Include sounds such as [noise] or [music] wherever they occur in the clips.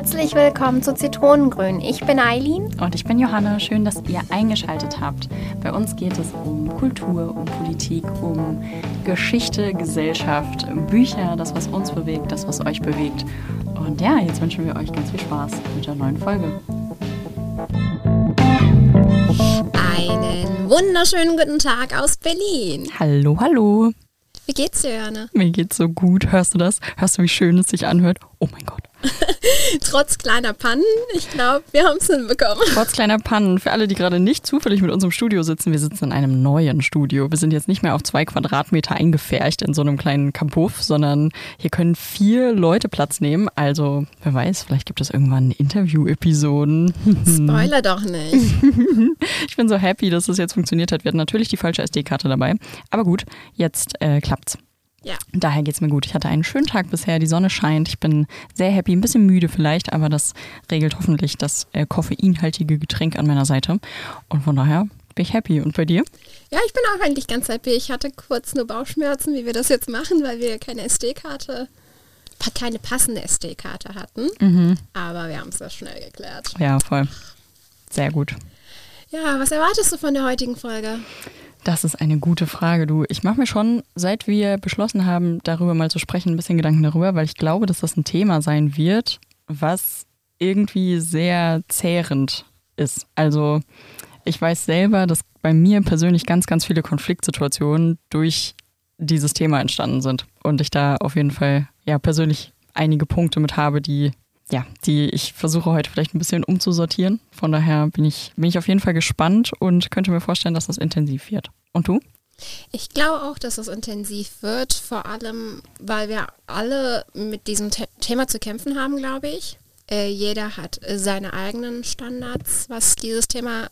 Herzlich willkommen zu Zitronengrün. Ich bin Eileen. Und ich bin Johanna. Schön, dass ihr eingeschaltet habt. Bei uns geht es um Kultur, um Politik, um Geschichte, Gesellschaft, Bücher, das, was uns bewegt, das, was euch bewegt. Und ja, jetzt wünschen wir euch ganz viel Spaß mit der neuen Folge. Einen wunderschönen guten Tag aus Berlin. Hallo, hallo. Wie geht's dir, Johanna? Mir geht's so gut. Hörst du das? Hörst du, wie schön es sich anhört? Oh mein Gott. [laughs] Trotz kleiner Pannen, ich glaube, wir haben es hinbekommen. Trotz kleiner Pannen, für alle, die gerade nicht zufällig mit uns im Studio sitzen, wir sitzen in einem neuen Studio. Wir sind jetzt nicht mehr auf zwei Quadratmeter eingefärcht in so einem kleinen Kabuff, sondern hier können vier Leute Platz nehmen. Also, wer weiß, vielleicht gibt es irgendwann Interview-Episoden. [laughs] Spoiler doch nicht. [laughs] ich bin so happy, dass es jetzt funktioniert hat. Wir hatten natürlich die falsche SD-Karte dabei. Aber gut, jetzt äh, klappt's. Ja. Daher geht es mir gut. Ich hatte einen schönen Tag bisher, die Sonne scheint. Ich bin sehr happy, ein bisschen müde vielleicht, aber das regelt hoffentlich das äh, koffeinhaltige Getränk an meiner Seite. Und von daher bin ich happy. Und bei dir? Ja, ich bin auch eigentlich ganz happy. Ich hatte kurz nur Bauchschmerzen, wie wir das jetzt machen, weil wir keine SD-Karte, keine passende SD-Karte hatten. Mhm. Aber wir haben es ja schnell geklärt. Ja, voll. Sehr gut. Ja, was erwartest du von der heutigen Folge? Das ist eine gute Frage, du. Ich mache mir schon, seit wir beschlossen haben, darüber mal zu sprechen, ein bisschen Gedanken darüber, weil ich glaube, dass das ein Thema sein wird, was irgendwie sehr zehrend ist. Also ich weiß selber, dass bei mir persönlich ganz, ganz viele Konfliktsituationen durch dieses Thema entstanden sind und ich da auf jeden Fall ja persönlich einige Punkte mit habe, die ja, die ich versuche heute vielleicht ein bisschen umzusortieren. Von daher bin ich, bin ich auf jeden Fall gespannt und könnte mir vorstellen, dass das intensiv wird. Und du? Ich glaube auch, dass es intensiv wird, vor allem, weil wir alle mit diesem The Thema zu kämpfen haben, glaube ich. Äh, jeder hat seine eigenen Standards, was dieses Thema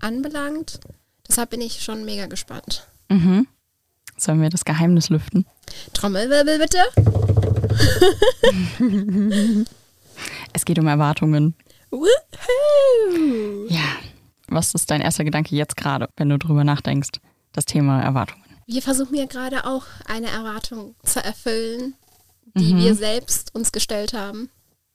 anbelangt. Deshalb bin ich schon mega gespannt. Mhm. Sollen wir das Geheimnis lüften? Trommelwirbel bitte. [laughs] Es geht um Erwartungen. Woohoo! Ja. Was ist dein erster Gedanke jetzt gerade, wenn du drüber nachdenkst? Das Thema Erwartungen. Wir versuchen ja gerade auch eine Erwartung zu erfüllen, die Mhm. wir selbst uns gestellt haben.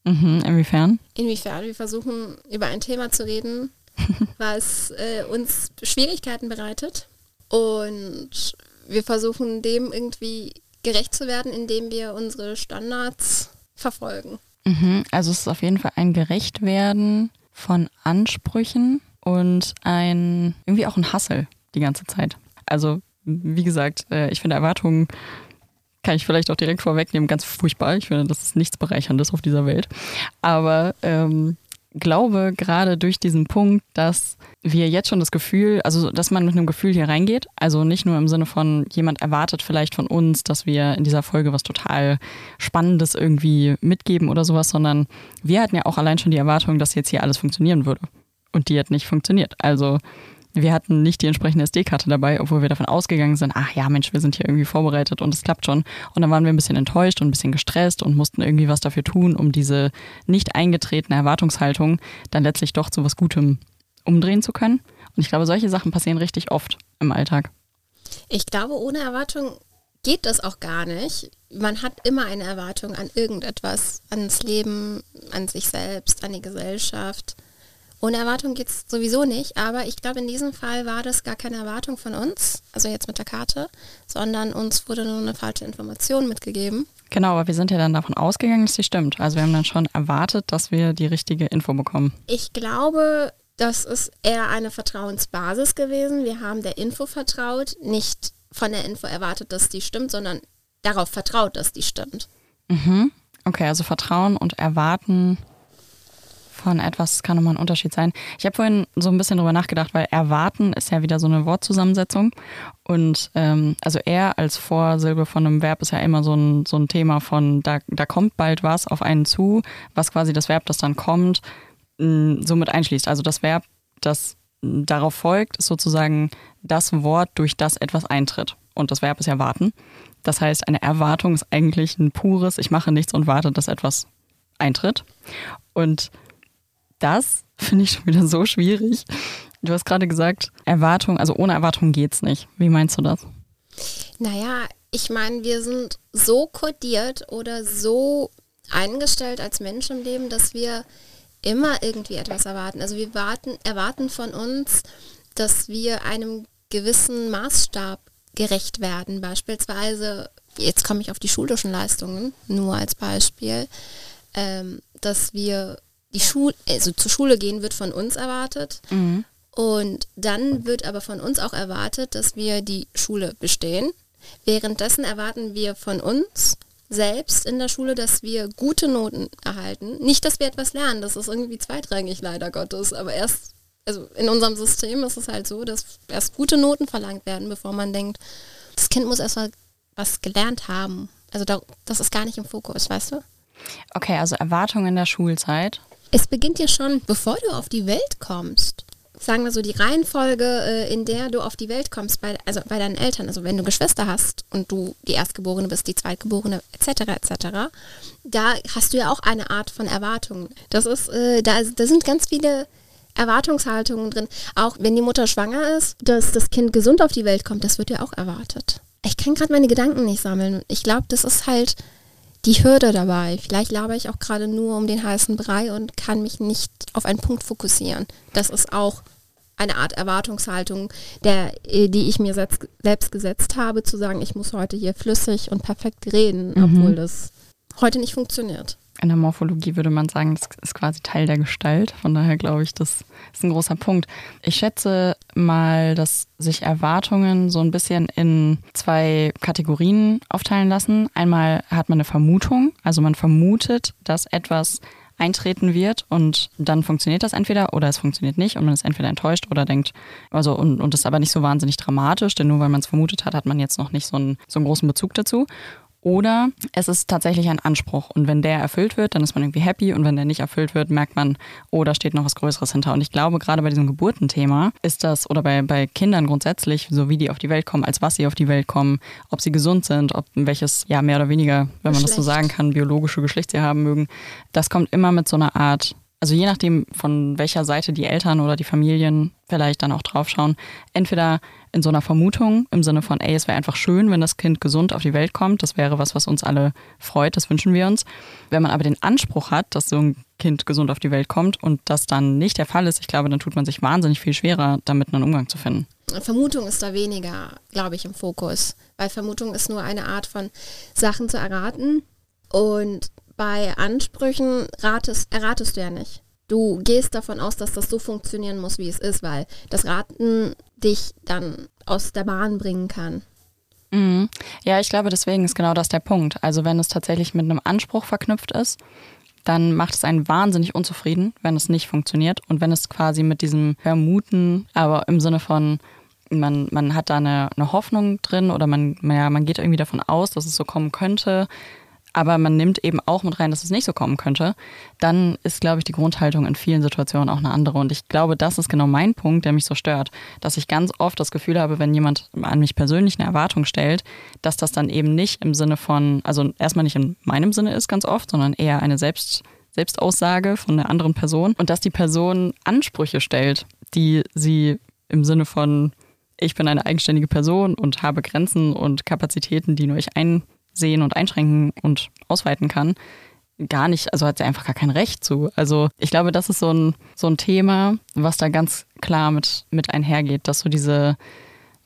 Mhm, inwiefern? Inwiefern? Wir versuchen über ein Thema zu reden, [laughs] was äh, uns Schwierigkeiten bereitet. Und wir versuchen dem irgendwie gerecht zu werden, indem wir unsere Standards verfolgen. Mhm, also es ist auf jeden Fall ein Gerechtwerden von Ansprüchen und ein irgendwie auch ein Hassel die ganze Zeit. Also wie gesagt, äh, ich finde Erwartungen kann ich vielleicht auch direkt vorwegnehmen, ganz furchtbar. Ich finde, das ist nichts Bereicherndes auf dieser Welt. Aber ähm, glaube gerade durch diesen Punkt, dass wir jetzt schon das Gefühl, also dass man mit einem Gefühl hier reingeht, also nicht nur im Sinne von jemand erwartet vielleicht von uns, dass wir in dieser Folge was total Spannendes irgendwie mitgeben oder sowas, sondern wir hatten ja auch allein schon die Erwartung, dass jetzt hier alles funktionieren würde. Und die hat nicht funktioniert. Also wir hatten nicht die entsprechende SD-Karte dabei, obwohl wir davon ausgegangen sind, ach ja, Mensch, wir sind hier irgendwie vorbereitet und es klappt schon. Und dann waren wir ein bisschen enttäuscht und ein bisschen gestresst und mussten irgendwie was dafür tun, um diese nicht eingetretene Erwartungshaltung dann letztlich doch zu was Gutem umdrehen zu können. Und ich glaube, solche Sachen passieren richtig oft im Alltag. Ich glaube, ohne Erwartung geht das auch gar nicht. Man hat immer eine Erwartung an irgendetwas, ans Leben, an sich selbst, an die Gesellschaft. Ohne Erwartung geht es sowieso nicht, aber ich glaube, in diesem Fall war das gar keine Erwartung von uns, also jetzt mit der Karte, sondern uns wurde nur eine falsche Information mitgegeben. Genau, aber wir sind ja dann davon ausgegangen, dass sie stimmt. Also wir haben dann schon erwartet, dass wir die richtige Info bekommen. Ich glaube, das ist eher eine Vertrauensbasis gewesen. Wir haben der Info vertraut, nicht von der Info erwartet, dass die stimmt, sondern darauf vertraut, dass die stimmt. Mhm. Okay, also Vertrauen und Erwarten von etwas kann nochmal ein Unterschied sein. Ich habe vorhin so ein bisschen drüber nachgedacht, weil erwarten ist ja wieder so eine Wortzusammensetzung. Und ähm, also er als Vorsilbe von einem Verb ist ja immer so ein, so ein Thema von, da, da kommt bald was auf einen zu, was quasi das Verb, das dann kommt, mh, somit einschließt. Also das Verb, das darauf folgt, ist sozusagen das Wort, durch das etwas eintritt. Und das Verb ist ja warten. Das heißt, eine Erwartung ist eigentlich ein pures, ich mache nichts und warte, dass etwas eintritt. Und das finde ich schon wieder so schwierig. Du hast gerade gesagt, Erwartung, also ohne Erwartung geht's nicht. Wie meinst du das? Naja, ich meine, wir sind so kodiert oder so eingestellt als Mensch im Leben, dass wir immer irgendwie etwas erwarten. Also wir warten, erwarten von uns, dass wir einem gewissen Maßstab gerecht werden. Beispielsweise, jetzt komme ich auf die schulischen Leistungen, nur als Beispiel, ähm, dass wir die Schule, also zur Schule gehen wird von uns erwartet. Mhm. Und dann wird aber von uns auch erwartet, dass wir die Schule bestehen. Währenddessen erwarten wir von uns selbst in der Schule, dass wir gute Noten erhalten. Nicht, dass wir etwas lernen, das ist irgendwie zweitrangig leider Gottes, aber erst, also in unserem System ist es halt so, dass erst gute Noten verlangt werden, bevor man denkt, das Kind muss erst mal was gelernt haben. Also da, das ist gar nicht im Fokus, weißt du? Okay, also Erwartungen in der Schulzeit. Es beginnt ja schon, bevor du auf die Welt kommst sagen wir so, die Reihenfolge, äh, in der du auf die Welt kommst, bei, also bei deinen Eltern, also wenn du Geschwister hast und du die Erstgeborene bist, die Zweitgeborene, etc., etc., da hast du ja auch eine Art von Erwartungen. Das ist, äh, da, da sind ganz viele Erwartungshaltungen drin. Auch wenn die Mutter schwanger ist, dass das Kind gesund auf die Welt kommt, das wird ja auch erwartet. Ich kann gerade meine Gedanken nicht sammeln. Ich glaube, das ist halt die Hürde dabei. Vielleicht laber ich auch gerade nur um den heißen Brei und kann mich nicht auf einen Punkt fokussieren. Das ist auch eine Art Erwartungshaltung, der, äh, die ich mir selbst, selbst gesetzt habe, zu sagen, ich muss heute hier flüssig und perfekt reden, mhm. obwohl das heute nicht funktioniert. In der Morphologie würde man sagen, das ist quasi Teil der Gestalt. Von daher glaube ich, das ist ein großer Punkt. Ich schätze mal, dass sich Erwartungen so ein bisschen in zwei Kategorien aufteilen lassen. Einmal hat man eine Vermutung, also man vermutet, dass etwas eintreten wird und dann funktioniert das entweder oder es funktioniert nicht und man ist entweder enttäuscht oder denkt, also und, und das ist aber nicht so wahnsinnig dramatisch, denn nur weil man es vermutet hat, hat man jetzt noch nicht so einen, so einen großen Bezug dazu. Oder es ist tatsächlich ein Anspruch. Und wenn der erfüllt wird, dann ist man irgendwie happy. Und wenn der nicht erfüllt wird, merkt man, oh, da steht noch was Größeres hinter. Und ich glaube, gerade bei diesem Geburtenthema ist das, oder bei, bei Kindern grundsätzlich, so wie die auf die Welt kommen, als was sie auf die Welt kommen, ob sie gesund sind, ob welches, ja, mehr oder weniger, wenn man das so sagen kann, biologische Geschlecht sie haben mögen, das kommt immer mit so einer Art also je nachdem, von welcher Seite die Eltern oder die Familien vielleicht dann auch draufschauen, entweder in so einer Vermutung im Sinne von, ey, es wäre einfach schön, wenn das Kind gesund auf die Welt kommt, das wäre was, was uns alle freut, das wünschen wir uns. Wenn man aber den Anspruch hat, dass so ein Kind gesund auf die Welt kommt und das dann nicht der Fall ist, ich glaube, dann tut man sich wahnsinnig viel schwerer, damit einen Umgang zu finden. Vermutung ist da weniger, glaube ich, im Fokus, weil Vermutung ist nur eine Art von Sachen zu erraten und bei Ansprüchen ratest, erratest du ja nicht. Du gehst davon aus, dass das so funktionieren muss, wie es ist, weil das Raten dich dann aus der Bahn bringen kann. Mhm. Ja, ich glaube, deswegen ist genau das der Punkt. Also wenn es tatsächlich mit einem Anspruch verknüpft ist, dann macht es einen wahnsinnig unzufrieden, wenn es nicht funktioniert. Und wenn es quasi mit diesem Vermuten, aber im Sinne von, man, man hat da eine, eine Hoffnung drin oder man, ja, man geht irgendwie davon aus, dass es so kommen könnte, aber man nimmt eben auch mit rein, dass es nicht so kommen könnte, dann ist, glaube ich, die Grundhaltung in vielen Situationen auch eine andere. Und ich glaube, das ist genau mein Punkt, der mich so stört, dass ich ganz oft das Gefühl habe, wenn jemand an mich persönlich eine Erwartung stellt, dass das dann eben nicht im Sinne von, also erstmal nicht in meinem Sinne ist ganz oft, sondern eher eine Selbst, Selbstaussage von einer anderen Person und dass die Person Ansprüche stellt, die sie im Sinne von ich bin eine eigenständige Person und habe Grenzen und Kapazitäten, die nur ich ein sehen und einschränken und ausweiten kann, gar nicht, also hat sie einfach gar kein Recht zu. Also ich glaube, das ist so ein, so ein Thema, was da ganz klar mit, mit einhergeht, dass so diese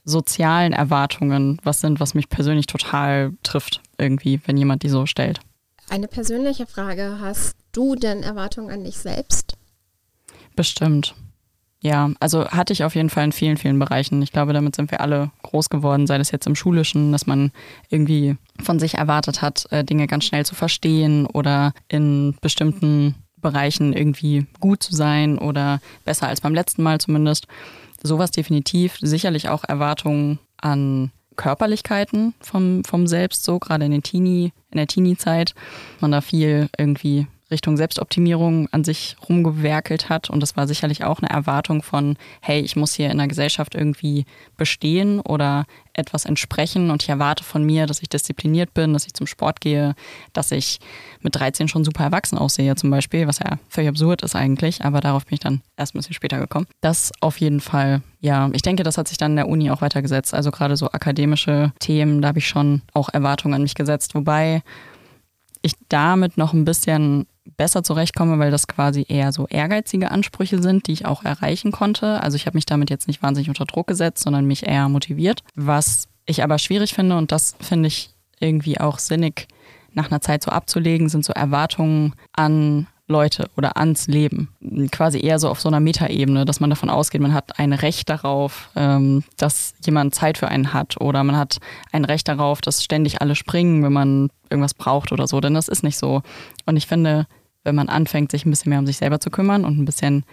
sozialen Erwartungen was sind, was mich persönlich total trifft, irgendwie, wenn jemand die so stellt. Eine persönliche Frage, hast du denn Erwartungen an dich selbst? Bestimmt. Ja, also hatte ich auf jeden Fall in vielen, vielen Bereichen. Ich glaube, damit sind wir alle groß geworden, sei das jetzt im Schulischen, dass man irgendwie von sich erwartet hat, äh, Dinge ganz schnell zu verstehen oder in bestimmten Bereichen irgendwie gut zu sein oder besser als beim letzten Mal zumindest. Sowas definitiv. Sicherlich auch Erwartungen an Körperlichkeiten vom, vom Selbst, so gerade in den Teenie, in der Teenie-Zeit. Man da viel irgendwie Richtung Selbstoptimierung an sich rumgewerkelt hat. Und das war sicherlich auch eine Erwartung von, hey, ich muss hier in der Gesellschaft irgendwie bestehen oder etwas entsprechen und ich erwarte von mir, dass ich diszipliniert bin, dass ich zum Sport gehe, dass ich mit 13 schon super erwachsen aussehe zum Beispiel, was ja völlig absurd ist eigentlich, aber darauf bin ich dann erst ein bisschen später gekommen. Das auf jeden Fall, ja, ich denke, das hat sich dann in der Uni auch weitergesetzt. Also gerade so akademische Themen, da habe ich schon auch Erwartungen an mich gesetzt, wobei ich damit noch ein bisschen besser zurechtkomme, weil das quasi eher so ehrgeizige Ansprüche sind, die ich auch erreichen konnte. Also ich habe mich damit jetzt nicht wahnsinnig unter Druck gesetzt, sondern mich eher motiviert. Was ich aber schwierig finde, und das finde ich irgendwie auch sinnig nach einer Zeit so abzulegen, sind so Erwartungen an Leute oder ans Leben. Quasi eher so auf so einer Metaebene, dass man davon ausgeht, man hat ein Recht darauf, ähm, dass jemand Zeit für einen hat oder man hat ein Recht darauf, dass ständig alle springen, wenn man irgendwas braucht oder so. Denn das ist nicht so. Und ich finde, wenn man anfängt, sich ein bisschen mehr um sich selber zu kümmern und ein bisschen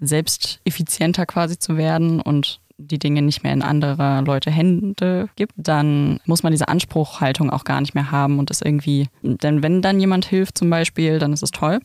selbsteffizienter quasi zu werden und die Dinge nicht mehr in anderer Leute Hände gibt, dann muss man diese Anspruchhaltung auch gar nicht mehr haben und das irgendwie, denn wenn dann jemand hilft zum Beispiel, dann ist es toll.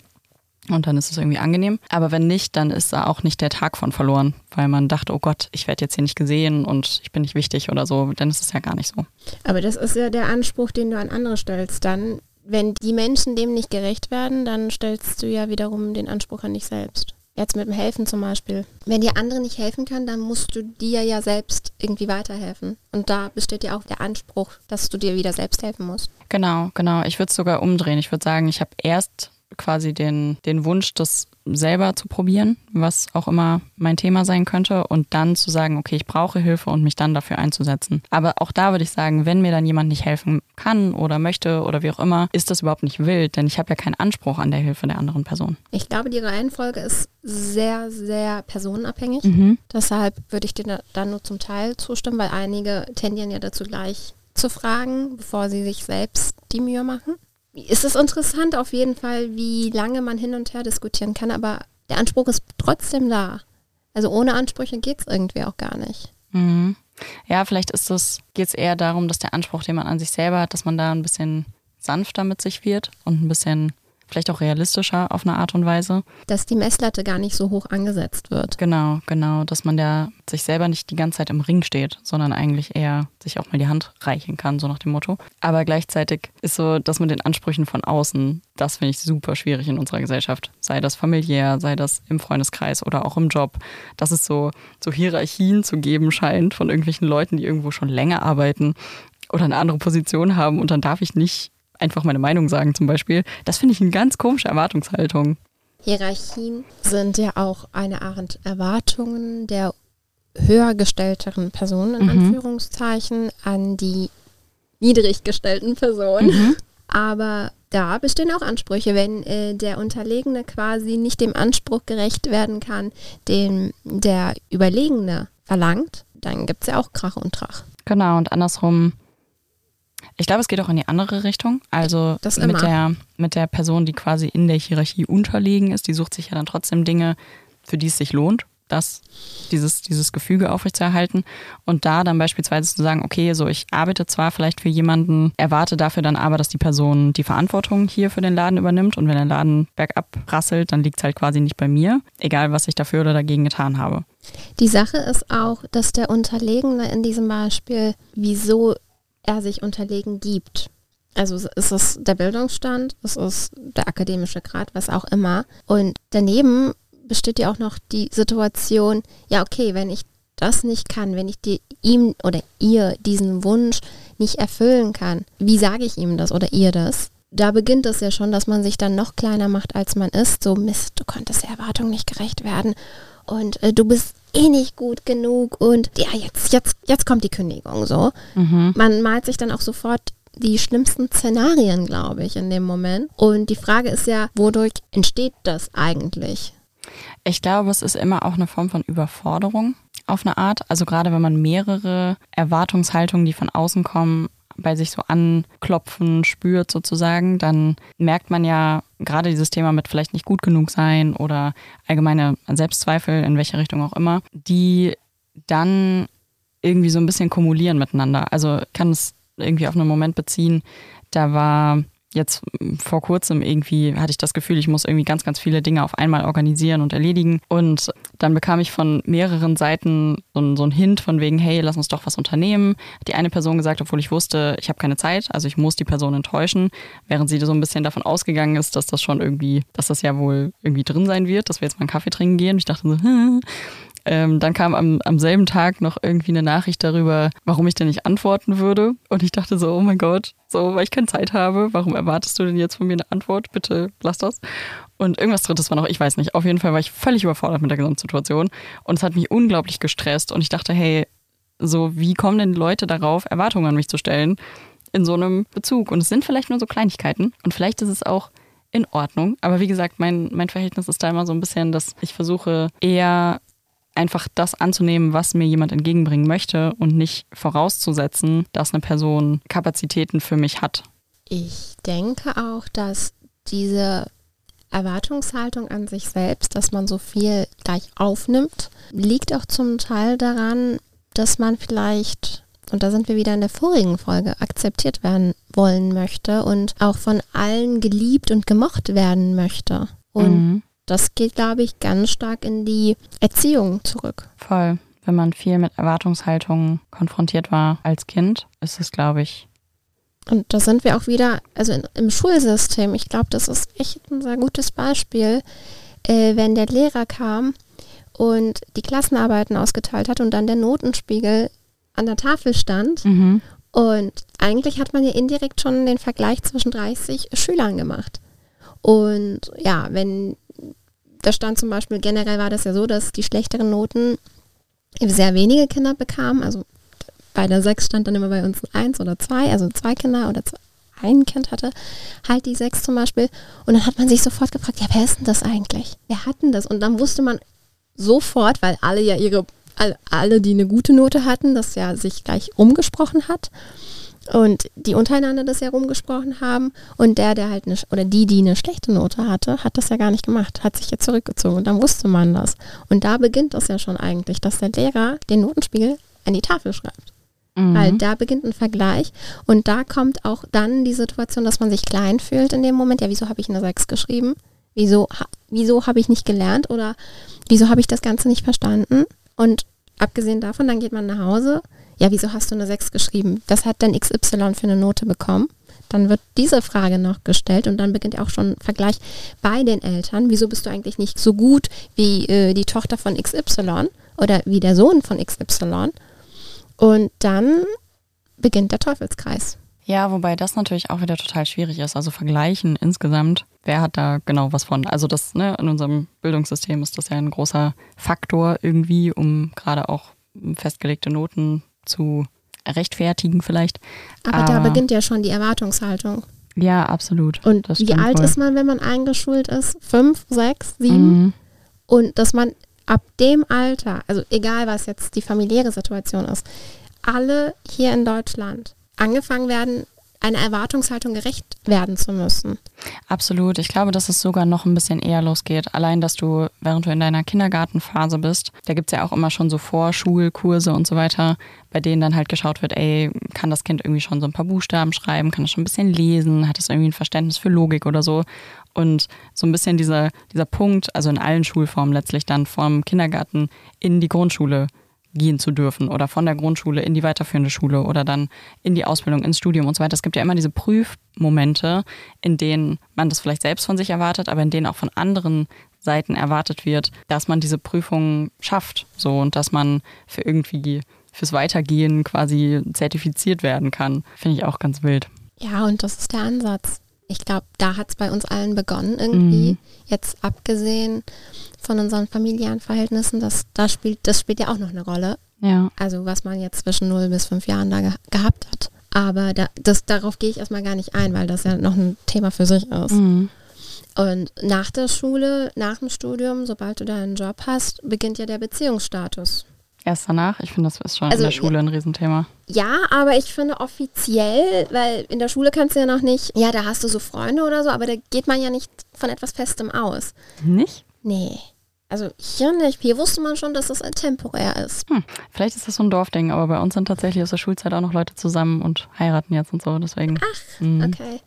Und dann ist es irgendwie angenehm. Aber wenn nicht, dann ist da auch nicht der Tag von verloren, weil man dachte, oh Gott, ich werde jetzt hier nicht gesehen und ich bin nicht wichtig oder so. Dann ist es ja gar nicht so. Aber das ist ja der Anspruch, den du an andere stellst. Dann, wenn die Menschen dem nicht gerecht werden, dann stellst du ja wiederum den Anspruch an dich selbst. Jetzt mit dem Helfen zum Beispiel. Wenn dir andere nicht helfen kann, dann musst du dir ja selbst irgendwie weiterhelfen. Und da besteht ja auch der Anspruch, dass du dir wieder selbst helfen musst. Genau, genau. Ich würde es sogar umdrehen. Ich würde sagen, ich habe erst quasi den, den Wunsch, das selber zu probieren, was auch immer mein Thema sein könnte, und dann zu sagen, okay, ich brauche Hilfe und mich dann dafür einzusetzen. Aber auch da würde ich sagen, wenn mir dann jemand nicht helfen kann oder möchte oder wie auch immer, ist das überhaupt nicht wild, denn ich habe ja keinen Anspruch an der Hilfe der anderen Person. Ich glaube, die Reihenfolge ist sehr, sehr personenabhängig. Mhm. Deshalb würde ich dir dann nur zum Teil zustimmen, weil einige tendieren ja dazu gleich zu fragen, bevor sie sich selbst die Mühe machen ist es interessant auf jeden Fall, wie lange man hin und her diskutieren kann, aber der Anspruch ist trotzdem da. Also ohne Ansprüche geht es irgendwie auch gar nicht. Mhm. Ja, vielleicht ist es, geht es eher darum, dass der Anspruch, den man an sich selber hat, dass man da ein bisschen sanfter mit sich wird und ein bisschen vielleicht auch realistischer auf eine Art und Weise. Dass die Messlatte gar nicht so hoch angesetzt wird. Genau, genau, dass man da sich selber nicht die ganze Zeit im Ring steht, sondern eigentlich eher sich auch mal die Hand reichen kann, so nach dem Motto. Aber gleichzeitig ist so, dass man den Ansprüchen von außen, das finde ich super schwierig in unserer Gesellschaft. Sei das familiär, sei das im Freundeskreis oder auch im Job, dass es so, so Hierarchien zu geben scheint von irgendwelchen Leuten, die irgendwo schon länger arbeiten oder eine andere Position haben und dann darf ich nicht einfach meine Meinung sagen zum Beispiel. Das finde ich eine ganz komische Erwartungshaltung. Hierarchien sind ja auch eine Art Erwartungen der höher gestellteren Personen, in mhm. Anführungszeichen, an die niedrig gestellten Personen. Mhm. Aber da bestehen auch Ansprüche, wenn äh, der Unterlegene quasi nicht dem Anspruch gerecht werden kann, den der Überlegene verlangt, dann gibt es ja auch Krach und Trach. Genau, und andersrum ich glaube, es geht auch in die andere Richtung. Also mit der, mit der Person, die quasi in der Hierarchie unterlegen ist, die sucht sich ja dann trotzdem Dinge, für die es sich lohnt, das, dieses, dieses Gefüge aufrechtzuerhalten. Und da dann beispielsweise zu sagen, okay, so ich arbeite zwar vielleicht für jemanden, erwarte dafür dann aber, dass die Person die Verantwortung hier für den Laden übernimmt. Und wenn der Laden bergab rasselt, dann liegt es halt quasi nicht bei mir, egal was ich dafür oder dagegen getan habe. Die Sache ist auch, dass der Unterlegene in diesem Beispiel, wieso er sich unterlegen gibt. Also ist es der Bildungsstand, es ist der akademische Grad, was auch immer. Und daneben besteht ja auch noch die Situation, ja okay, wenn ich das nicht kann, wenn ich die, ihm oder ihr diesen Wunsch nicht erfüllen kann, wie sage ich ihm das oder ihr das? Da beginnt es ja schon, dass man sich dann noch kleiner macht, als man ist. So, Mist, du konntest der Erwartung nicht gerecht werden und äh, du bist eh nicht gut genug und ja, jetzt, jetzt, jetzt kommt die Kündigung so. Mhm. Man malt sich dann auch sofort die schlimmsten Szenarien, glaube ich, in dem Moment. Und die Frage ist ja, wodurch entsteht das eigentlich? Ich glaube, es ist immer auch eine Form von Überforderung auf eine Art. Also gerade wenn man mehrere Erwartungshaltungen, die von außen kommen, bei sich so anklopfen spürt sozusagen, dann merkt man ja gerade dieses Thema mit vielleicht nicht gut genug sein oder allgemeine Selbstzweifel, in welche Richtung auch immer, die dann irgendwie so ein bisschen kumulieren miteinander. Also kann es irgendwie auf einen Moment beziehen, da war jetzt vor kurzem irgendwie hatte ich das Gefühl, ich muss irgendwie ganz, ganz viele Dinge auf einmal organisieren und erledigen. Und dann bekam ich von mehreren Seiten so, so einen Hint von wegen, hey, lass uns doch was unternehmen. Hat die eine Person gesagt, obwohl ich wusste, ich habe keine Zeit, also ich muss die Person enttäuschen, während sie so ein bisschen davon ausgegangen ist, dass das schon irgendwie, dass das ja wohl irgendwie drin sein wird, dass wir jetzt mal einen Kaffee trinken gehen. Ich dachte so, [laughs] hm. Ähm, dann kam am, am selben Tag noch irgendwie eine Nachricht darüber, warum ich denn nicht antworten würde. Und ich dachte so, oh mein Gott, so, weil ich keine Zeit habe, warum erwartest du denn jetzt von mir eine Antwort? Bitte lass das. Und irgendwas drittes war noch, ich weiß nicht. Auf jeden Fall war ich völlig überfordert mit der Gesamtsituation. Und es hat mich unglaublich gestresst. Und ich dachte, hey, so, wie kommen denn Leute darauf, Erwartungen an mich zu stellen in so einem Bezug? Und es sind vielleicht nur so Kleinigkeiten. Und vielleicht ist es auch in Ordnung. Aber wie gesagt, mein, mein Verhältnis ist da immer so ein bisschen, dass ich versuche eher einfach das anzunehmen, was mir jemand entgegenbringen möchte und nicht vorauszusetzen, dass eine Person Kapazitäten für mich hat. Ich denke auch, dass diese Erwartungshaltung an sich selbst, dass man so viel gleich aufnimmt, liegt auch zum Teil daran, dass man vielleicht und da sind wir wieder in der vorigen Folge, akzeptiert werden wollen möchte und auch von allen geliebt und gemocht werden möchte. Und mhm. Das geht, glaube ich, ganz stark in die Erziehung zurück. Voll. Wenn man viel mit Erwartungshaltungen konfrontiert war als Kind, ist es, glaube ich. Und da sind wir auch wieder, also in, im Schulsystem, ich glaube, das ist echt ein sehr gutes Beispiel, äh, wenn der Lehrer kam und die Klassenarbeiten ausgeteilt hat und dann der Notenspiegel an der Tafel stand. Mhm. Und eigentlich hat man ja indirekt schon den Vergleich zwischen 30 Schülern gemacht. Und ja, wenn da stand zum Beispiel, generell war das ja so, dass die schlechteren Noten sehr wenige Kinder bekamen. Also bei der 6 stand dann immer bei uns eins oder zwei, also zwei Kinder oder zwei, ein Kind hatte halt die 6 zum Beispiel. Und dann hat man sich sofort gefragt, ja, wer ist denn das eigentlich? Wer hat denn das? Und dann wusste man sofort, weil alle ja ihre alle, die eine gute Note hatten, das ja sich gleich rumgesprochen hat und die untereinander das ja rumgesprochen haben und der, der halt eine, oder die, die eine schlechte Note hatte, hat das ja gar nicht gemacht, hat sich ja zurückgezogen und dann wusste man das. Und da beginnt das ja schon eigentlich, dass der Lehrer den Notenspiegel an die Tafel schreibt. Mhm. Weil da beginnt ein Vergleich und da kommt auch dann die Situation, dass man sich klein fühlt in dem Moment. Ja, wieso habe ich eine 6 geschrieben? Wieso, wieso habe ich nicht gelernt oder wieso habe ich das Ganze nicht verstanden? Und abgesehen davon, dann geht man nach Hause. Ja, wieso hast du eine 6 geschrieben? Das hat dann XY für eine Note bekommen. Dann wird diese Frage noch gestellt und dann beginnt auch schon ein Vergleich bei den Eltern. Wieso bist du eigentlich nicht so gut wie äh, die Tochter von XY oder wie der Sohn von XY? Und dann beginnt der Teufelskreis. Ja, wobei das natürlich auch wieder total schwierig ist. Also vergleichen insgesamt, wer hat da genau was von? Also das, ne, in unserem Bildungssystem ist das ja ein großer Faktor irgendwie, um gerade auch festgelegte Noten zu rechtfertigen vielleicht. Aber, Aber da beginnt ja schon die Erwartungshaltung. Ja, absolut. Und wie alt voll. ist man, wenn man eingeschult ist? Fünf, sechs, sieben? Mhm. Und dass man ab dem Alter, also egal was jetzt die familiäre Situation ist, alle hier in Deutschland angefangen werden, einer Erwartungshaltung gerecht werden zu müssen. Absolut. Ich glaube, dass es sogar noch ein bisschen eher losgeht. Allein, dass du, während du in deiner Kindergartenphase bist, da gibt es ja auch immer schon so Vorschulkurse und so weiter, bei denen dann halt geschaut wird, ey, kann das Kind irgendwie schon so ein paar Buchstaben schreiben, kann es schon ein bisschen lesen, hat es irgendwie ein Verständnis für Logik oder so. Und so ein bisschen dieser, dieser Punkt, also in allen Schulformen letztlich dann vom Kindergarten in die Grundschule gehen zu dürfen oder von der Grundschule in die weiterführende Schule oder dann in die Ausbildung, ins Studium und so weiter. Es gibt ja immer diese Prüfmomente, in denen man das vielleicht selbst von sich erwartet, aber in denen auch von anderen Seiten erwartet wird, dass man diese Prüfungen schafft, so und dass man für irgendwie fürs Weitergehen quasi zertifiziert werden kann. Finde ich auch ganz wild. Ja, und das ist der Ansatz ich glaube, da hat es bei uns allen begonnen irgendwie. Mhm. Jetzt abgesehen von unseren familiären Verhältnissen, das, das, spielt, das spielt ja auch noch eine Rolle. Ja. Also was man jetzt zwischen 0 bis 5 Jahren da ge gehabt hat. Aber da, das, darauf gehe ich erstmal gar nicht ein, weil das ja noch ein Thema für sich ist. Mhm. Und nach der Schule, nach dem Studium, sobald du da einen Job hast, beginnt ja der Beziehungsstatus. Erst danach? Ich finde, das ist schon also, in der Schule ein Riesenthema. Ja, aber ich finde offiziell, weil in der Schule kannst du ja noch nicht, ja, da hast du so Freunde oder so, aber da geht man ja nicht von etwas Festem aus. Nicht? Nee. Also hier nicht. Hier wusste man schon, dass das temporär ist. Hm, vielleicht ist das so ein Dorfding, aber bei uns sind tatsächlich aus der Schulzeit auch noch Leute zusammen und heiraten jetzt und so. Deswegen. Ach, mh. okay.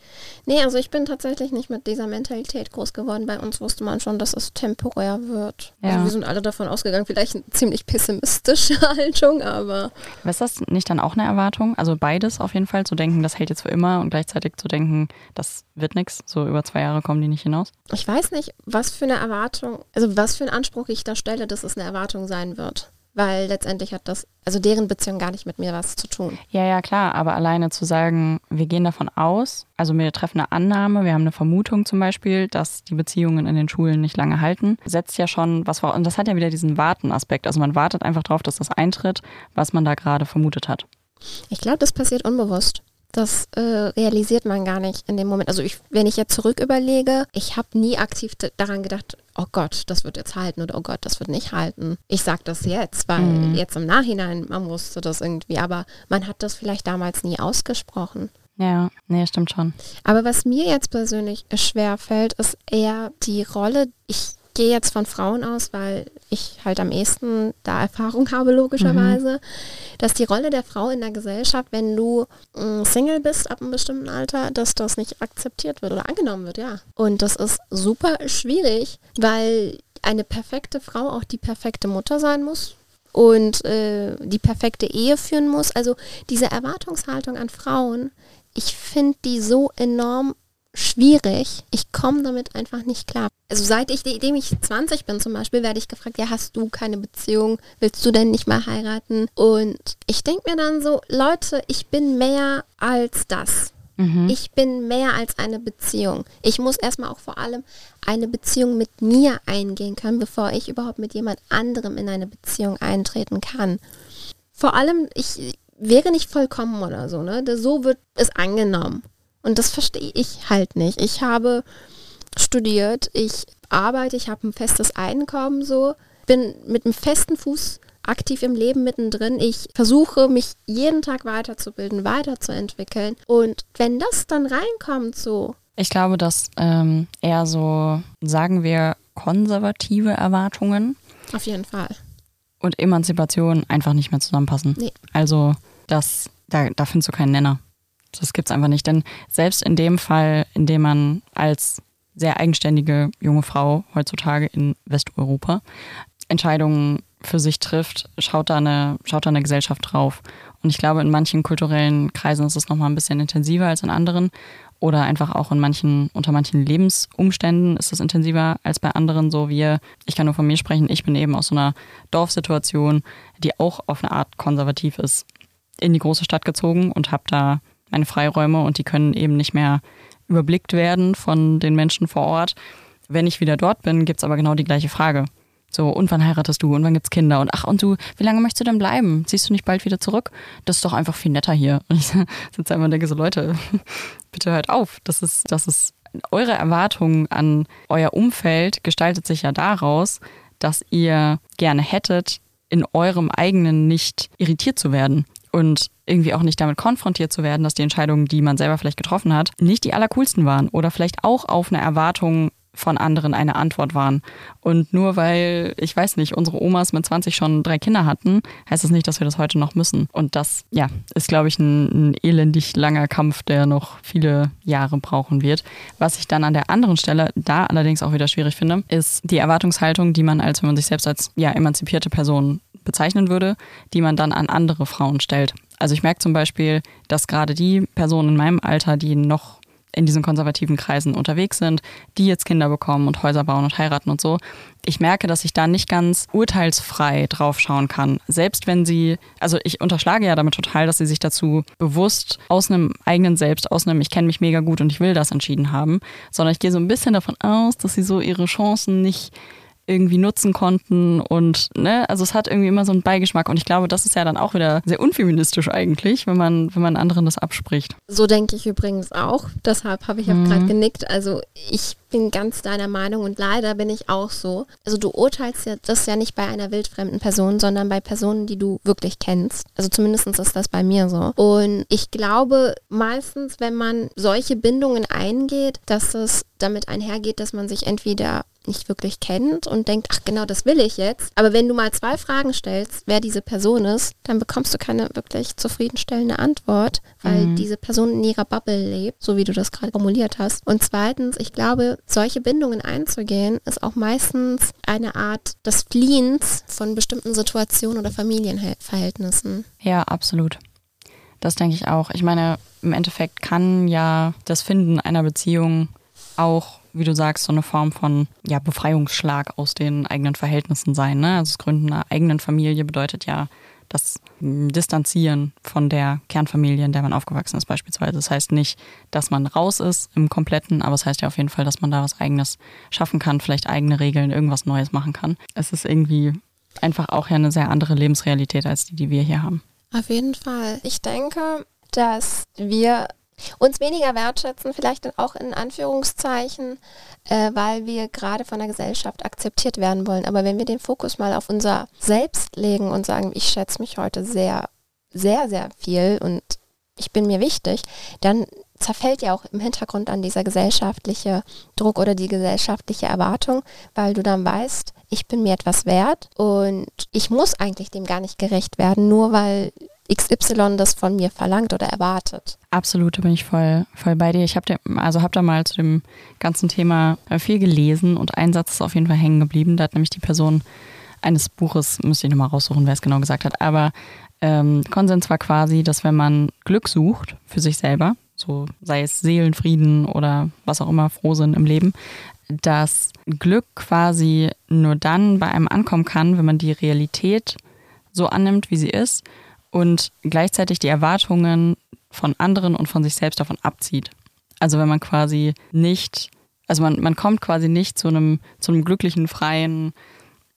Nee, also ich bin tatsächlich nicht mit dieser Mentalität groß geworden. Bei uns wusste man schon, dass es temporär wird. Also ja. Also wir sind alle davon ausgegangen, vielleicht eine ziemlich pessimistische [laughs] Haltung, aber. ist das nicht dann auch eine Erwartung? Also beides auf jeden Fall, zu denken, das hält jetzt für immer und gleichzeitig zu denken, das wird nichts. So über zwei Jahre kommen die nicht hinaus. Ich weiß nicht, was für eine Erwartung, also was für einen Anspruch ich da stelle, dass es eine Erwartung sein wird. Weil letztendlich hat das, also deren Beziehung gar nicht mit mir was zu tun. Ja, ja, klar, aber alleine zu sagen, wir gehen davon aus, also wir treffen eine Annahme, wir haben eine Vermutung zum Beispiel, dass die Beziehungen in den Schulen nicht lange halten, setzt ja schon was vor. Und das hat ja wieder diesen Warten-Aspekt. Also man wartet einfach darauf, dass das eintritt, was man da gerade vermutet hat. Ich glaube, das passiert unbewusst. Das äh, realisiert man gar nicht in dem Moment. Also ich, wenn ich jetzt zurück überlege, ich habe nie aktiv daran gedacht, oh Gott, das wird jetzt halten oder oh Gott, das wird nicht halten. Ich sage das jetzt, weil mhm. jetzt im Nachhinein, man wusste das irgendwie, aber man hat das vielleicht damals nie ausgesprochen. Ja, nee, stimmt schon. Aber was mir jetzt persönlich schwer fällt, ist eher die Rolle, ich gehe jetzt von Frauen aus, weil ich halt am ehesten da Erfahrung habe, logischerweise, mhm. dass die Rolle der Frau in der Gesellschaft, wenn du äh, Single bist ab einem bestimmten Alter, dass das nicht akzeptiert wird oder angenommen wird, ja. Und das ist super schwierig, weil eine perfekte Frau auch die perfekte Mutter sein muss und äh, die perfekte Ehe führen muss. Also diese Erwartungshaltung an Frauen, ich finde die so enorm schwierig. Ich komme damit einfach nicht klar. Also seit ich, seitdem ich 20 bin zum Beispiel, werde ich gefragt, ja, hast du keine Beziehung? Willst du denn nicht mal heiraten? Und ich denke mir dann so, Leute, ich bin mehr als das. Mhm. Ich bin mehr als eine Beziehung. Ich muss erstmal auch vor allem eine Beziehung mit mir eingehen können, bevor ich überhaupt mit jemand anderem in eine Beziehung eintreten kann. Vor allem, ich wäre nicht vollkommen oder so, ne? So wird es angenommen. Und das verstehe ich halt nicht. Ich habe studiert, ich arbeite, ich habe ein festes Einkommen so, bin mit einem festen Fuß aktiv im Leben mittendrin. Ich versuche mich jeden Tag weiterzubilden, weiterzuentwickeln. Und wenn das dann reinkommt so. Ich glaube, dass ähm, eher so, sagen wir, konservative Erwartungen. Auf jeden Fall. Und Emanzipation einfach nicht mehr zusammenpassen. Nee. Also das, da, da findest du keinen Nenner. Das gibt es einfach nicht. Denn selbst in dem Fall, in dem man als sehr eigenständige junge Frau heutzutage in Westeuropa Entscheidungen für sich trifft, schaut da eine, schaut da eine Gesellschaft drauf. Und ich glaube, in manchen kulturellen Kreisen ist es nochmal ein bisschen intensiver als in anderen. Oder einfach auch in manchen, unter manchen Lebensumständen ist es intensiver als bei anderen. So wie, ich kann nur von mir sprechen, ich bin eben aus so einer Dorfsituation, die auch auf eine Art konservativ ist, in die große Stadt gezogen und habe da meine Freiräume und die können eben nicht mehr überblickt werden von den Menschen vor Ort. Wenn ich wieder dort bin, gibt es aber genau die gleiche Frage. So, und wann heiratest du? Und wann gibt es Kinder? Und ach, und du, wie lange möchtest du denn bleiben? Ziehst du nicht bald wieder zurück? Das ist doch einfach viel netter hier. Und [laughs] ich sitze einmal und denke so, Leute, [laughs] bitte hört auf. Das ist, das ist eure Erwartung an euer Umfeld gestaltet sich ja daraus, dass ihr gerne hättet, in eurem eigenen nicht irritiert zu werden. Und irgendwie auch nicht damit konfrontiert zu werden, dass die Entscheidungen, die man selber vielleicht getroffen hat, nicht die allercoolsten waren oder vielleicht auch auf eine Erwartung von anderen eine Antwort waren. Und nur weil, ich weiß nicht, unsere Omas mit 20 schon drei Kinder hatten, heißt das nicht, dass wir das heute noch müssen. Und das, ja, ist, glaube ich, ein, ein elendig langer Kampf, der noch viele Jahre brauchen wird. Was ich dann an der anderen Stelle da allerdings auch wieder schwierig finde, ist die Erwartungshaltung, die man als, wenn man sich selbst als ja, emanzipierte Person bezeichnen würde, die man dann an andere Frauen stellt. Also ich merke zum Beispiel, dass gerade die Personen in meinem Alter, die noch in diesen konservativen Kreisen unterwegs sind, die jetzt Kinder bekommen und Häuser bauen und heiraten und so. Ich merke, dass ich da nicht ganz urteilsfrei drauf schauen kann. Selbst wenn sie, also ich unterschlage ja damit total, dass sie sich dazu bewusst aus einem eigenen Selbst, aus einem Ich kenne mich mega gut und ich will das entschieden haben, sondern ich gehe so ein bisschen davon aus, dass sie so ihre Chancen nicht irgendwie nutzen konnten und ne, also es hat irgendwie immer so einen Beigeschmack und ich glaube, das ist ja dann auch wieder sehr unfeministisch eigentlich, wenn man wenn man anderen das abspricht. So denke ich übrigens auch, deshalb habe ich auch mhm. gerade genickt. Also ich bin ganz deiner Meinung und leider bin ich auch so. Also du urteilst ja das ja nicht bei einer wildfremden Person, sondern bei Personen, die du wirklich kennst. Also zumindest ist das bei mir so. Und ich glaube meistens, wenn man solche Bindungen eingeht, dass es damit einhergeht, dass man sich entweder nicht wirklich kennt und denkt, ach genau, das will ich jetzt. Aber wenn du mal zwei Fragen stellst, wer diese Person ist, dann bekommst du keine wirklich zufriedenstellende Antwort, weil mhm. diese Person in ihrer Bubble lebt, so wie du das gerade formuliert hast. Und zweitens, ich glaube, solche Bindungen einzugehen, ist auch meistens eine Art des Fliehens von bestimmten Situationen oder Familienverhältnissen. Ja, absolut. Das denke ich auch. Ich meine, im Endeffekt kann ja das Finden einer Beziehung auch, wie du sagst, so eine Form von ja, Befreiungsschlag aus den eigenen Verhältnissen sein. Ne? Also das Gründen einer eigenen Familie bedeutet ja das Distanzieren von der Kernfamilie, in der man aufgewachsen ist beispielsweise. Das heißt nicht, dass man raus ist im Kompletten, aber es heißt ja auf jeden Fall, dass man da was eigenes schaffen kann, vielleicht eigene Regeln, irgendwas Neues machen kann. Es ist irgendwie einfach auch ja eine sehr andere Lebensrealität als die, die wir hier haben. Auf jeden Fall. Ich denke, dass wir uns weniger wertschätzen, vielleicht auch in Anführungszeichen, äh, weil wir gerade von der Gesellschaft akzeptiert werden wollen. Aber wenn wir den Fokus mal auf unser Selbst legen und sagen, ich schätze mich heute sehr, sehr, sehr viel und ich bin mir wichtig, dann zerfällt ja auch im Hintergrund an dieser gesellschaftliche Druck oder die gesellschaftliche Erwartung, weil du dann weißt, ich bin mir etwas wert und ich muss eigentlich dem gar nicht gerecht werden, nur weil XY das von mir verlangt oder erwartet. Absolut, da bin ich voll, voll bei dir. Ich habe also hab da mal zu dem ganzen Thema äh, viel gelesen und ein Satz ist auf jeden Fall hängen geblieben. Da hat nämlich die Person eines Buches, müsste ich nochmal raussuchen, wer es genau gesagt hat, aber ähm, Konsens war quasi, dass wenn man Glück sucht für sich selber, so sei es Seelenfrieden oder was auch immer, Frohsinn im Leben, dass Glück quasi nur dann bei einem ankommen kann, wenn man die Realität so annimmt, wie sie ist und gleichzeitig die Erwartungen von anderen und von sich selbst davon abzieht. Also wenn man quasi nicht, also man, man kommt quasi nicht zu einem, zu einem glücklichen, freien,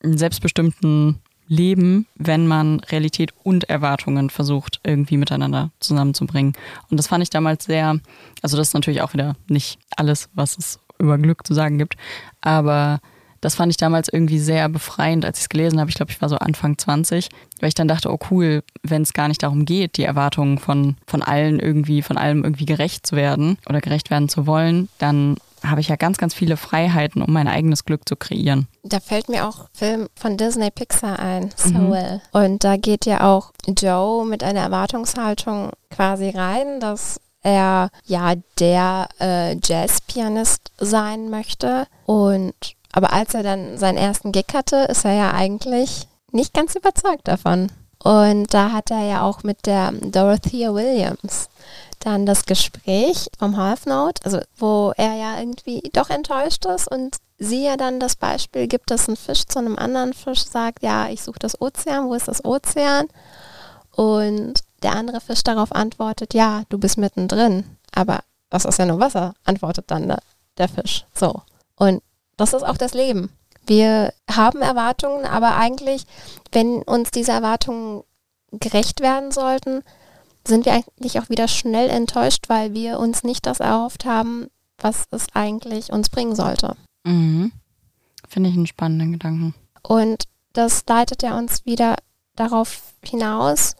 selbstbestimmten Leben, wenn man Realität und Erwartungen versucht, irgendwie miteinander zusammenzubringen. Und das fand ich damals sehr, also das ist natürlich auch wieder nicht alles, was es über Glück zu sagen gibt, aber das fand ich damals irgendwie sehr befreiend, als ich es gelesen habe. Ich glaube, ich war so Anfang 20, weil ich dann dachte, oh cool, wenn es gar nicht darum geht, die Erwartungen von, von allen irgendwie, von allem irgendwie gerecht zu werden oder gerecht werden zu wollen, dann habe ich ja ganz, ganz viele Freiheiten, um mein eigenes Glück zu kreieren. Da fällt mir auch Film von Disney Pixar ein, Soul. Mhm. Und da geht ja auch Joe mit einer Erwartungshaltung quasi rein, dass er ja der äh, Jazzpianist sein möchte und aber als er dann seinen ersten Gig hatte, ist er ja eigentlich nicht ganz überzeugt davon. Und da hat er ja auch mit der Dorothea Williams dann das Gespräch vom Half Note, also wo er ja irgendwie doch enttäuscht ist und sie ja dann das Beispiel gibt, dass ein Fisch zu einem anderen Fisch sagt, ja, ich suche das Ozean, wo ist das Ozean? Und der andere Fisch darauf antwortet, ja, du bist mittendrin, aber das ist ja nur Wasser, antwortet dann der, der Fisch. So. Und das ist auch das Leben. Wir haben Erwartungen, aber eigentlich, wenn uns diese Erwartungen gerecht werden sollten, sind wir eigentlich auch wieder schnell enttäuscht, weil wir uns nicht das erhofft haben, was es eigentlich uns bringen sollte. Mhm. Finde ich einen spannenden Gedanken. Und das leitet ja uns wieder darauf hinaus,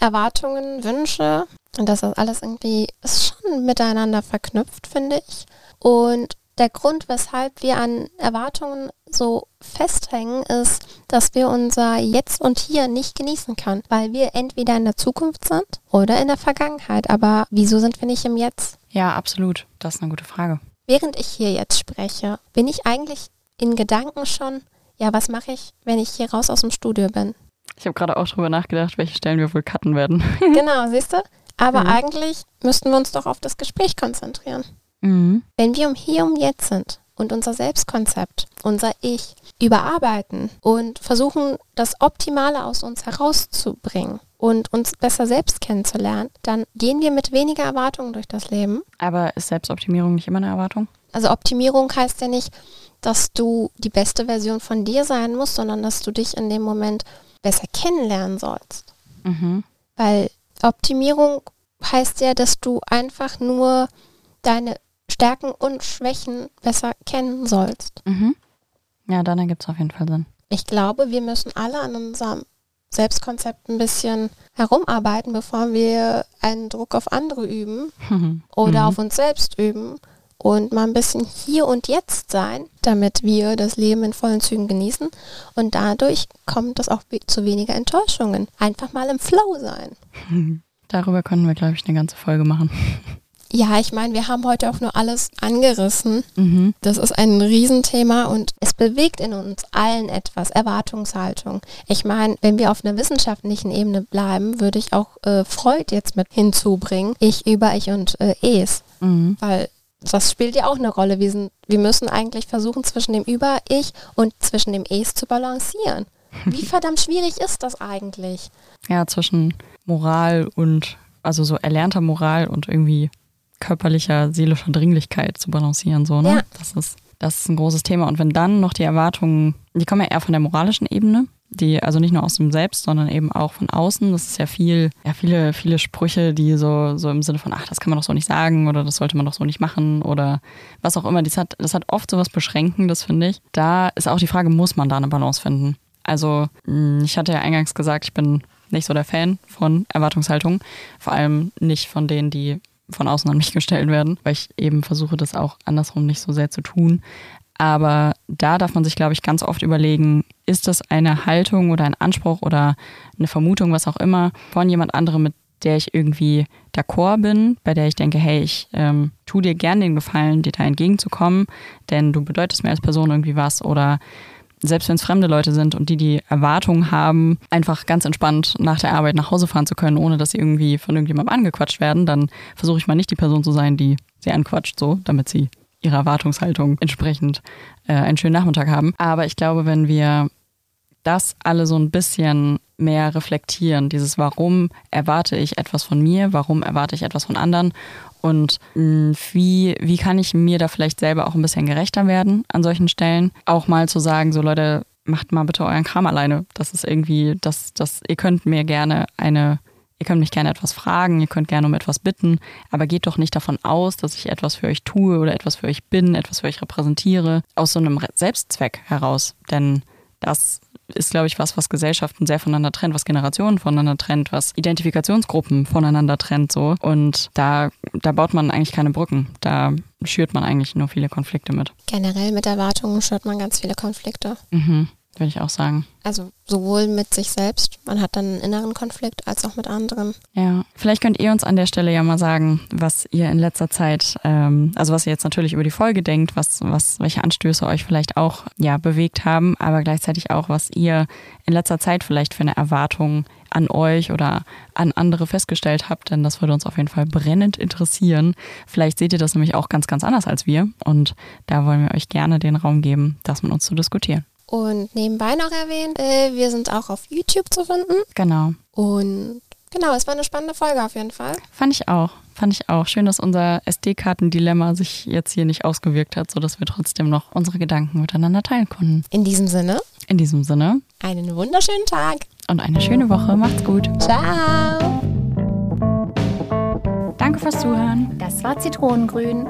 Erwartungen, Wünsche, und das ist alles irgendwie ist schon miteinander verknüpft, finde ich. Und der Grund, weshalb wir an Erwartungen so festhängen, ist, dass wir unser Jetzt und Hier nicht genießen können, weil wir entweder in der Zukunft sind oder in der Vergangenheit. Aber wieso sind wir nicht im Jetzt? Ja, absolut. Das ist eine gute Frage. Während ich hier jetzt spreche, bin ich eigentlich in Gedanken schon, ja, was mache ich, wenn ich hier raus aus dem Studio bin? Ich habe gerade auch darüber nachgedacht, welche Stellen wir wohl cutten werden. genau, siehst du? Aber [laughs] mhm. eigentlich müssten wir uns doch auf das Gespräch konzentrieren. Mhm. Wenn wir um hier um jetzt sind und unser Selbstkonzept, unser Ich überarbeiten und versuchen, das Optimale aus uns herauszubringen und uns besser selbst kennenzulernen, dann gehen wir mit weniger Erwartungen durch das Leben. Aber ist Selbstoptimierung nicht immer eine Erwartung? Also Optimierung heißt ja nicht, dass du die beste Version von dir sein musst, sondern dass du dich in dem Moment besser kennenlernen sollst. Mhm. Weil Optimierung heißt ja, dass du einfach nur deine Stärken und Schwächen besser kennen sollst. Mhm. Ja, dann ergibt es auf jeden Fall Sinn. Ich glaube, wir müssen alle an unserem Selbstkonzept ein bisschen herumarbeiten, bevor wir einen Druck auf andere üben mhm. [laughs] oder mhm. auf uns selbst üben und mal ein bisschen hier und jetzt sein, damit wir das Leben in vollen Zügen genießen und dadurch kommt es auch zu weniger Enttäuschungen. Einfach mal im Flow sein. [laughs] Darüber können wir, glaube ich, eine ganze Folge machen. Ja, ich meine, wir haben heute auch nur alles angerissen. Mhm. Das ist ein Riesenthema und es bewegt in uns allen etwas, Erwartungshaltung. Ich meine, wenn wir auf einer wissenschaftlichen Ebene bleiben, würde ich auch äh, Freud jetzt mit hinzubringen. Ich über ich und äh, es. Mhm. Weil das spielt ja auch eine Rolle. Wir, sind, wir müssen eigentlich versuchen, zwischen dem Über-Ich und zwischen dem Es zu balancieren. [laughs] Wie verdammt schwierig ist das eigentlich? Ja, zwischen Moral und, also so erlernter Moral und irgendwie körperlicher, seelischer Dringlichkeit zu balancieren, so, ne? Ja. Das ist, das ist ein großes Thema. Und wenn dann noch die Erwartungen, die kommen ja eher von der moralischen Ebene, die, also nicht nur aus dem Selbst, sondern eben auch von außen. Das ist ja viel, ja, viele, viele Sprüche, die so, so im Sinne von, ach, das kann man doch so nicht sagen oder das sollte man doch so nicht machen oder was auch immer. Das hat, das hat oft so was Beschränkendes, finde ich. Da ist auch die Frage, muss man da eine Balance finden? Also, mh, ich hatte ja eingangs gesagt, ich bin nicht so der Fan von Erwartungshaltung. Vor allem nicht von denen, die von außen an mich gestellt werden, weil ich eben versuche, das auch andersrum nicht so sehr zu tun. Aber da darf man sich, glaube ich, ganz oft überlegen, ist das eine Haltung oder ein Anspruch oder eine Vermutung, was auch immer, von jemand anderem, mit der ich irgendwie d'accord bin, bei der ich denke, hey, ich ähm, tu dir gern den Gefallen, dir da entgegenzukommen, denn du bedeutest mir als Person irgendwie was oder selbst wenn es fremde Leute sind und die die Erwartung haben, einfach ganz entspannt nach der Arbeit nach Hause fahren zu können, ohne dass sie irgendwie von irgendjemandem angequatscht werden, dann versuche ich mal nicht die Person zu sein, die sie anquatscht, so, damit sie ihrer Erwartungshaltung entsprechend äh, einen schönen Nachmittag haben. Aber ich glaube, wenn wir das alle so ein bisschen mehr reflektieren, dieses Warum erwarte ich etwas von mir, warum erwarte ich etwas von anderen und mh, wie, wie kann ich mir da vielleicht selber auch ein bisschen gerechter werden an solchen Stellen. Auch mal zu sagen, so Leute, macht mal bitte euren Kram alleine. Das ist irgendwie, das, das, ihr könnt mir gerne eine, ihr könnt mich gerne etwas fragen, ihr könnt gerne um etwas bitten, aber geht doch nicht davon aus, dass ich etwas für euch tue oder etwas für euch bin, etwas für euch repräsentiere, aus so einem Selbstzweck heraus. Denn das ist, glaube ich, was, was Gesellschaften sehr voneinander trennt, was Generationen voneinander trennt, was Identifikationsgruppen voneinander trennt, so. Und da, da baut man eigentlich keine Brücken. Da schürt man eigentlich nur viele Konflikte mit. Generell mit Erwartungen schürt man ganz viele Konflikte. Mhm, würde ich auch sagen. Also sowohl mit sich selbst, man hat dann einen inneren Konflikt, als auch mit anderen. Ja, vielleicht könnt ihr uns an der Stelle ja mal sagen, was ihr in letzter Zeit, ähm, also was ihr jetzt natürlich über die Folge denkt, was, was, welche Anstöße euch vielleicht auch ja bewegt haben, aber gleichzeitig auch, was ihr in letzter Zeit vielleicht für eine Erwartung an euch oder an andere festgestellt habt, denn das würde uns auf jeden Fall brennend interessieren. Vielleicht seht ihr das nämlich auch ganz, ganz anders als wir und da wollen wir euch gerne den Raum geben, das mit uns zu diskutieren. Und nebenbei noch erwähnt, äh, wir sind auch auf YouTube zu finden. Genau. Und genau, es war eine spannende Folge auf jeden Fall. Fand ich auch. Fand ich auch. Schön, dass unser SD-Karten-Dilemma sich jetzt hier nicht ausgewirkt hat, sodass wir trotzdem noch unsere Gedanken miteinander teilen konnten. In diesem Sinne, In diesem Sinne einen wunderschönen Tag. und eine schöne Woche. Macht's gut. Ciao. Danke fürs Zuhören. Das war Zitronengrün.